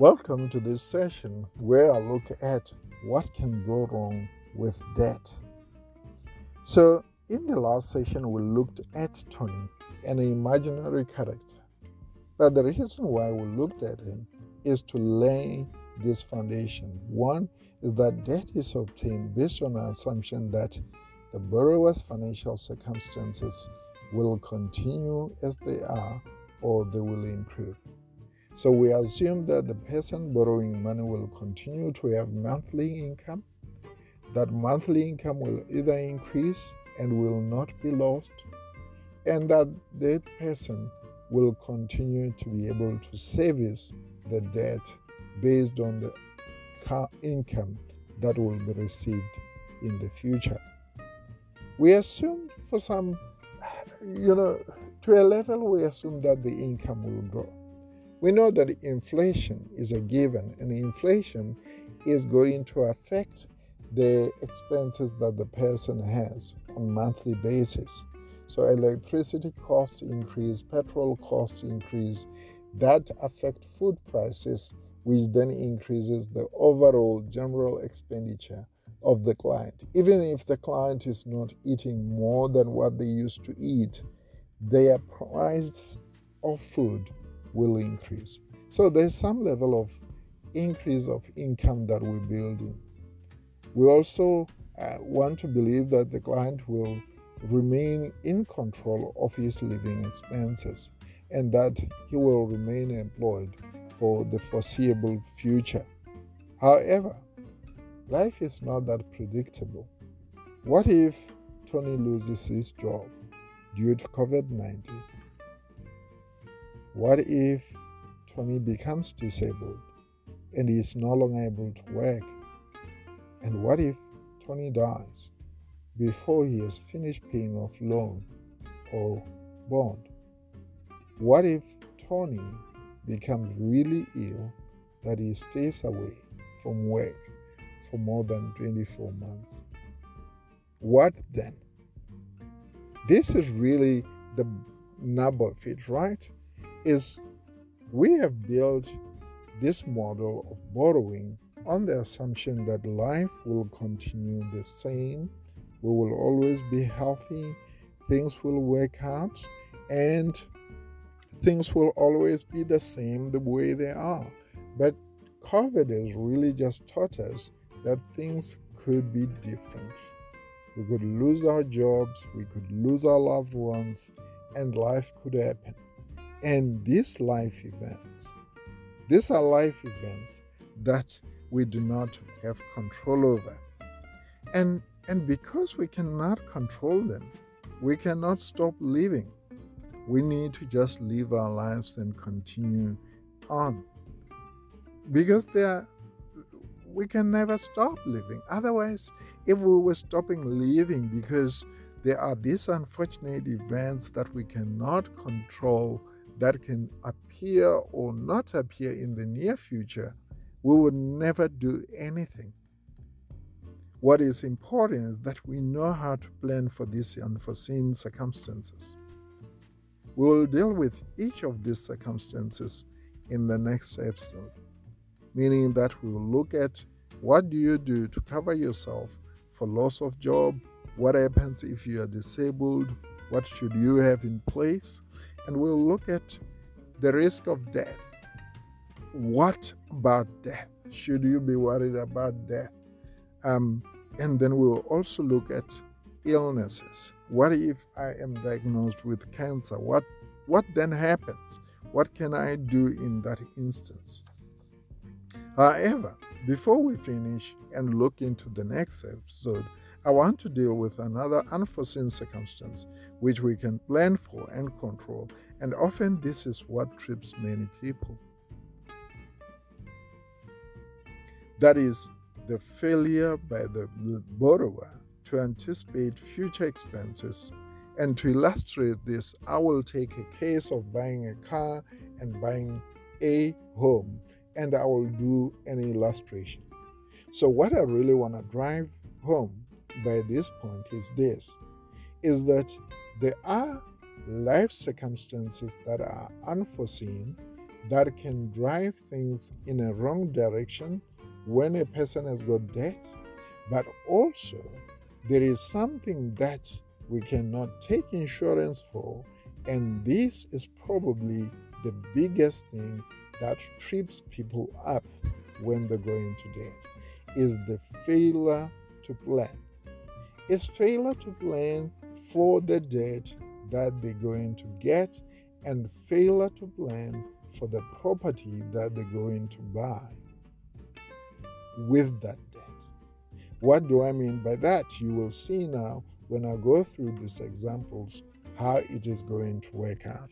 Welcome to this session where I look at what can go wrong with debt. So, in the last session, we looked at Tony, an imaginary character. But the reason why we looked at him is to lay this foundation. One is that debt is obtained based on an assumption that the borrower's financial circumstances will continue as they are or they will improve. So we assume that the person borrowing money will continue to have monthly income, that monthly income will either increase and will not be lost, and that that person will continue to be able to service the debt based on the income that will be received in the future. We assume for some, you know, to a level, we assume that the income will grow. We know that inflation is a given, and inflation is going to affect the expenses that the person has on a monthly basis. So electricity costs increase, petrol costs increase, that affect food prices, which then increases the overall general expenditure of the client. Even if the client is not eating more than what they used to eat, their price of food will increase. So there's some level of increase of income that we're building. We also uh, want to believe that the client will remain in control of his living expenses and that he will remain employed for the foreseeable future. However, life is not that predictable. What if Tony loses his job due to COVID 19? What if Tony becomes disabled and is no longer able to work? And what if Tony dies before he has finished paying off loan or bond? What if Tony becomes really ill that he stays away from work for more than 24 months? What then? This is really the nub of it, right? Is we have built this model of borrowing on the assumption that life will continue the same, we will always be healthy, things will work out, and things will always be the same the way they are. But COVID has really just taught us that things could be different. We could lose our jobs, we could lose our loved ones, and life could happen. And these life events, these are life events that we do not have control over. And, and because we cannot control them, we cannot stop living. We need to just live our lives and continue on. Because there, we can never stop living. Otherwise, if we were stopping living because there are these unfortunate events that we cannot control, that can appear or not appear in the near future, we will never do anything. What is important is that we know how to plan for these unforeseen circumstances. We will deal with each of these circumstances in the next episode, meaning that we will look at what do you do to cover yourself for loss of job, what happens if you are disabled, what should you have in place, and we'll look at the risk of death. What about death? Should you be worried about death? Um, and then we'll also look at illnesses. What if I am diagnosed with cancer? What what then happens? What can I do in that instance? However, before we finish and look into the next episode, I want to deal with another unforeseen circumstance which we can plan for and control, and often this is what trips many people. That is, the failure by the borrower to anticipate future expenses. And to illustrate this, I will take a case of buying a car and buying a home, and I will do an illustration. So, what I really want to drive home by this point is this is that there are life circumstances that are unforeseen that can drive things in a wrong direction when a person has got debt, but also there is something that we cannot take insurance for, and this is probably the biggest thing that trips people up when they go into debt is the failure to plan. Is failure to plan for the debt that they're going to get and failure to plan for the property that they're going to buy with that debt. What do I mean by that? You will see now when I go through these examples how it is going to work out.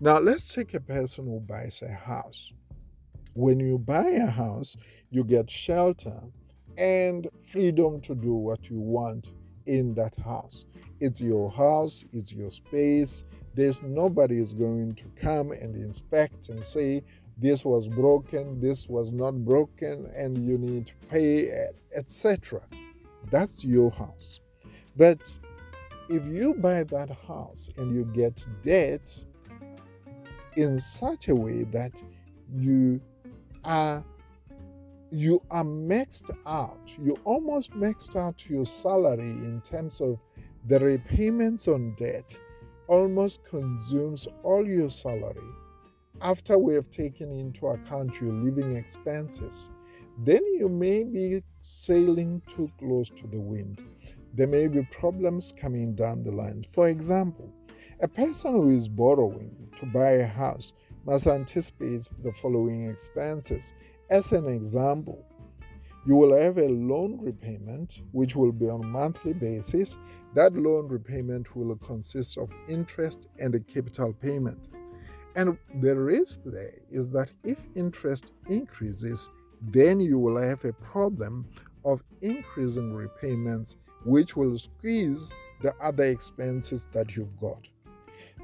Now, let's take a person who buys a house. When you buy a house, you get shelter and freedom to do what you want in that house. It's your house, it's your space. There's nobody is going to come and inspect and say, this was broken, this was not broken, and you need to pay, etc. That's your house. But if you buy that house and you get debt in such a way that you are you are maxed out you almost maxed out your salary in terms of the repayments on debt almost consumes all your salary after we have taken into account your living expenses, then you may be sailing too close to the wind. There may be problems coming down the line. For example, a person who is borrowing to buy a house must anticipate the following expenses. As an example, you will have a loan repayment which will be on a monthly basis. That loan repayment will consist of interest and a capital payment. And the risk there is that if interest increases, then you will have a problem of increasing repayments, which will squeeze the other expenses that you've got.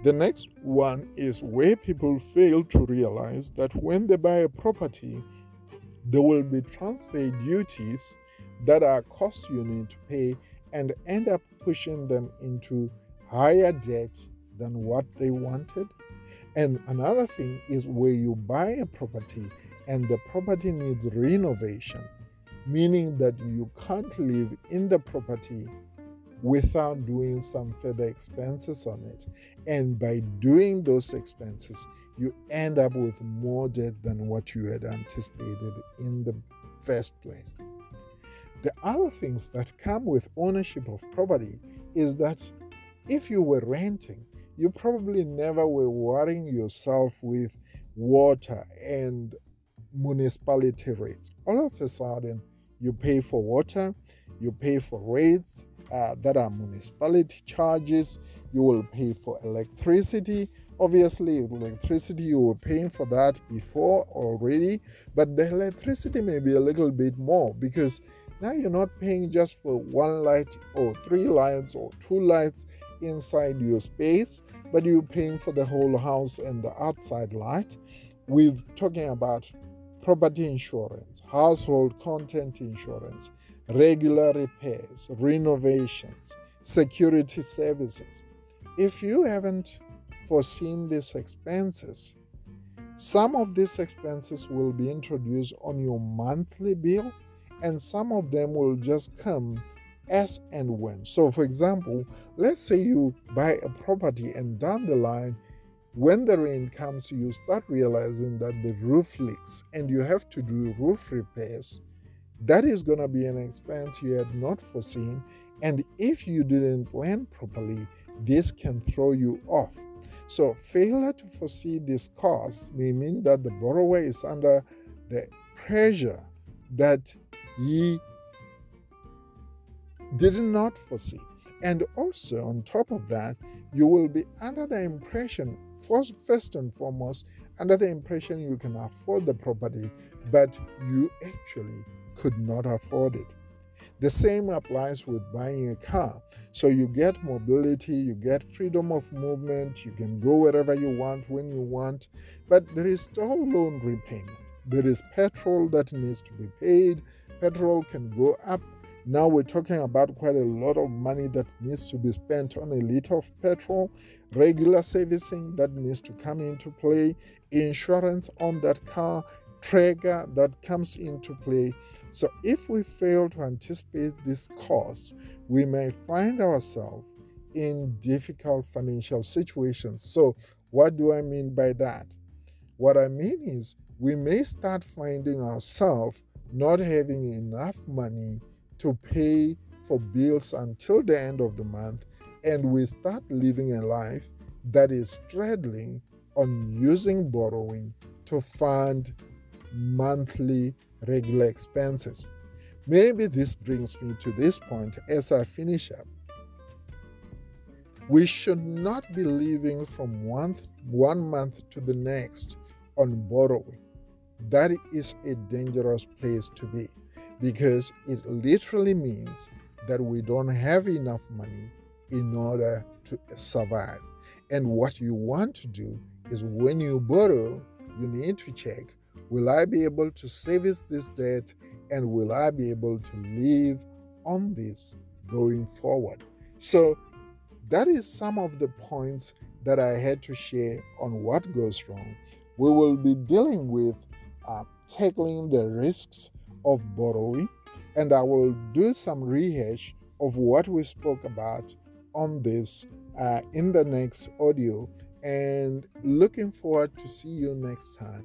The next one is where people fail to realize that when they buy a property, there will be transfer duties that are cost you need to pay and end up pushing them into higher debt than what they wanted. And another thing is where you buy a property and the property needs renovation, meaning that you can't live in the property without doing some further expenses on it. And by doing those expenses, you end up with more debt than what you had anticipated in the first place. The other things that come with ownership of property is that if you were renting, you probably never were worrying yourself with water and municipality rates. All of a sudden, you pay for water, you pay for rates uh, that are municipality charges, you will pay for electricity. Obviously, electricity, you were paying for that before already, but the electricity may be a little bit more because now you're not paying just for one light or three lights or two lights inside your space, but you're paying for the whole house and the outside light. We're talking about property insurance, household content insurance, regular repairs, renovations, security services. If you haven't foreseen these expenses, some of these expenses will be introduced on your monthly bill, and some of them will just come as and when. So, for example, let's say you buy a property and down the line, when the rain comes, you start realizing that the roof leaks and you have to do roof repairs. That is going to be an expense you had not foreseen. And if you didn't plan properly, this can throw you off. So, failure to foresee this cost may mean that the borrower is under the pressure that he did not foresee. And also, on top of that, you will be under the impression, first, first and foremost, under the impression you can afford the property, but you actually could not afford it. The same applies with buying a car. So you get mobility, you get freedom of movement, you can go wherever you want when you want, but there is still loan repayment. There is petrol that needs to be paid. Petrol can go up Now we're talking about quite a lot of money that needs to be spent on a liter of petrol, regular servicing that needs to come into play, insurance on that car, trigger that comes into play. So if we fail to anticipate these costs, we may find ourselves in difficult financial situations. So, what do I mean by that? What I mean is, we may start finding ourselves not having enough money to pay for bills until the end of the month, and we start living a life that is straddling on using borrowing to fund monthly regular expenses. Maybe this brings me to this point as I finish up. We should not be living from one, one month to the next on borrowing. That is a dangerous place to be because it literally means that we don't have enough money in order to survive. And what you want to do is when you borrow, you need to check will I be able to service this debt and will I be able to live on this going forward? So that is some of the points that I had to share on what goes wrong. We will be dealing with uh, tackling the risks of borrowing, and I will do some rehash of what we spoke about on this uh, in the next audio. And looking forward to see you next time.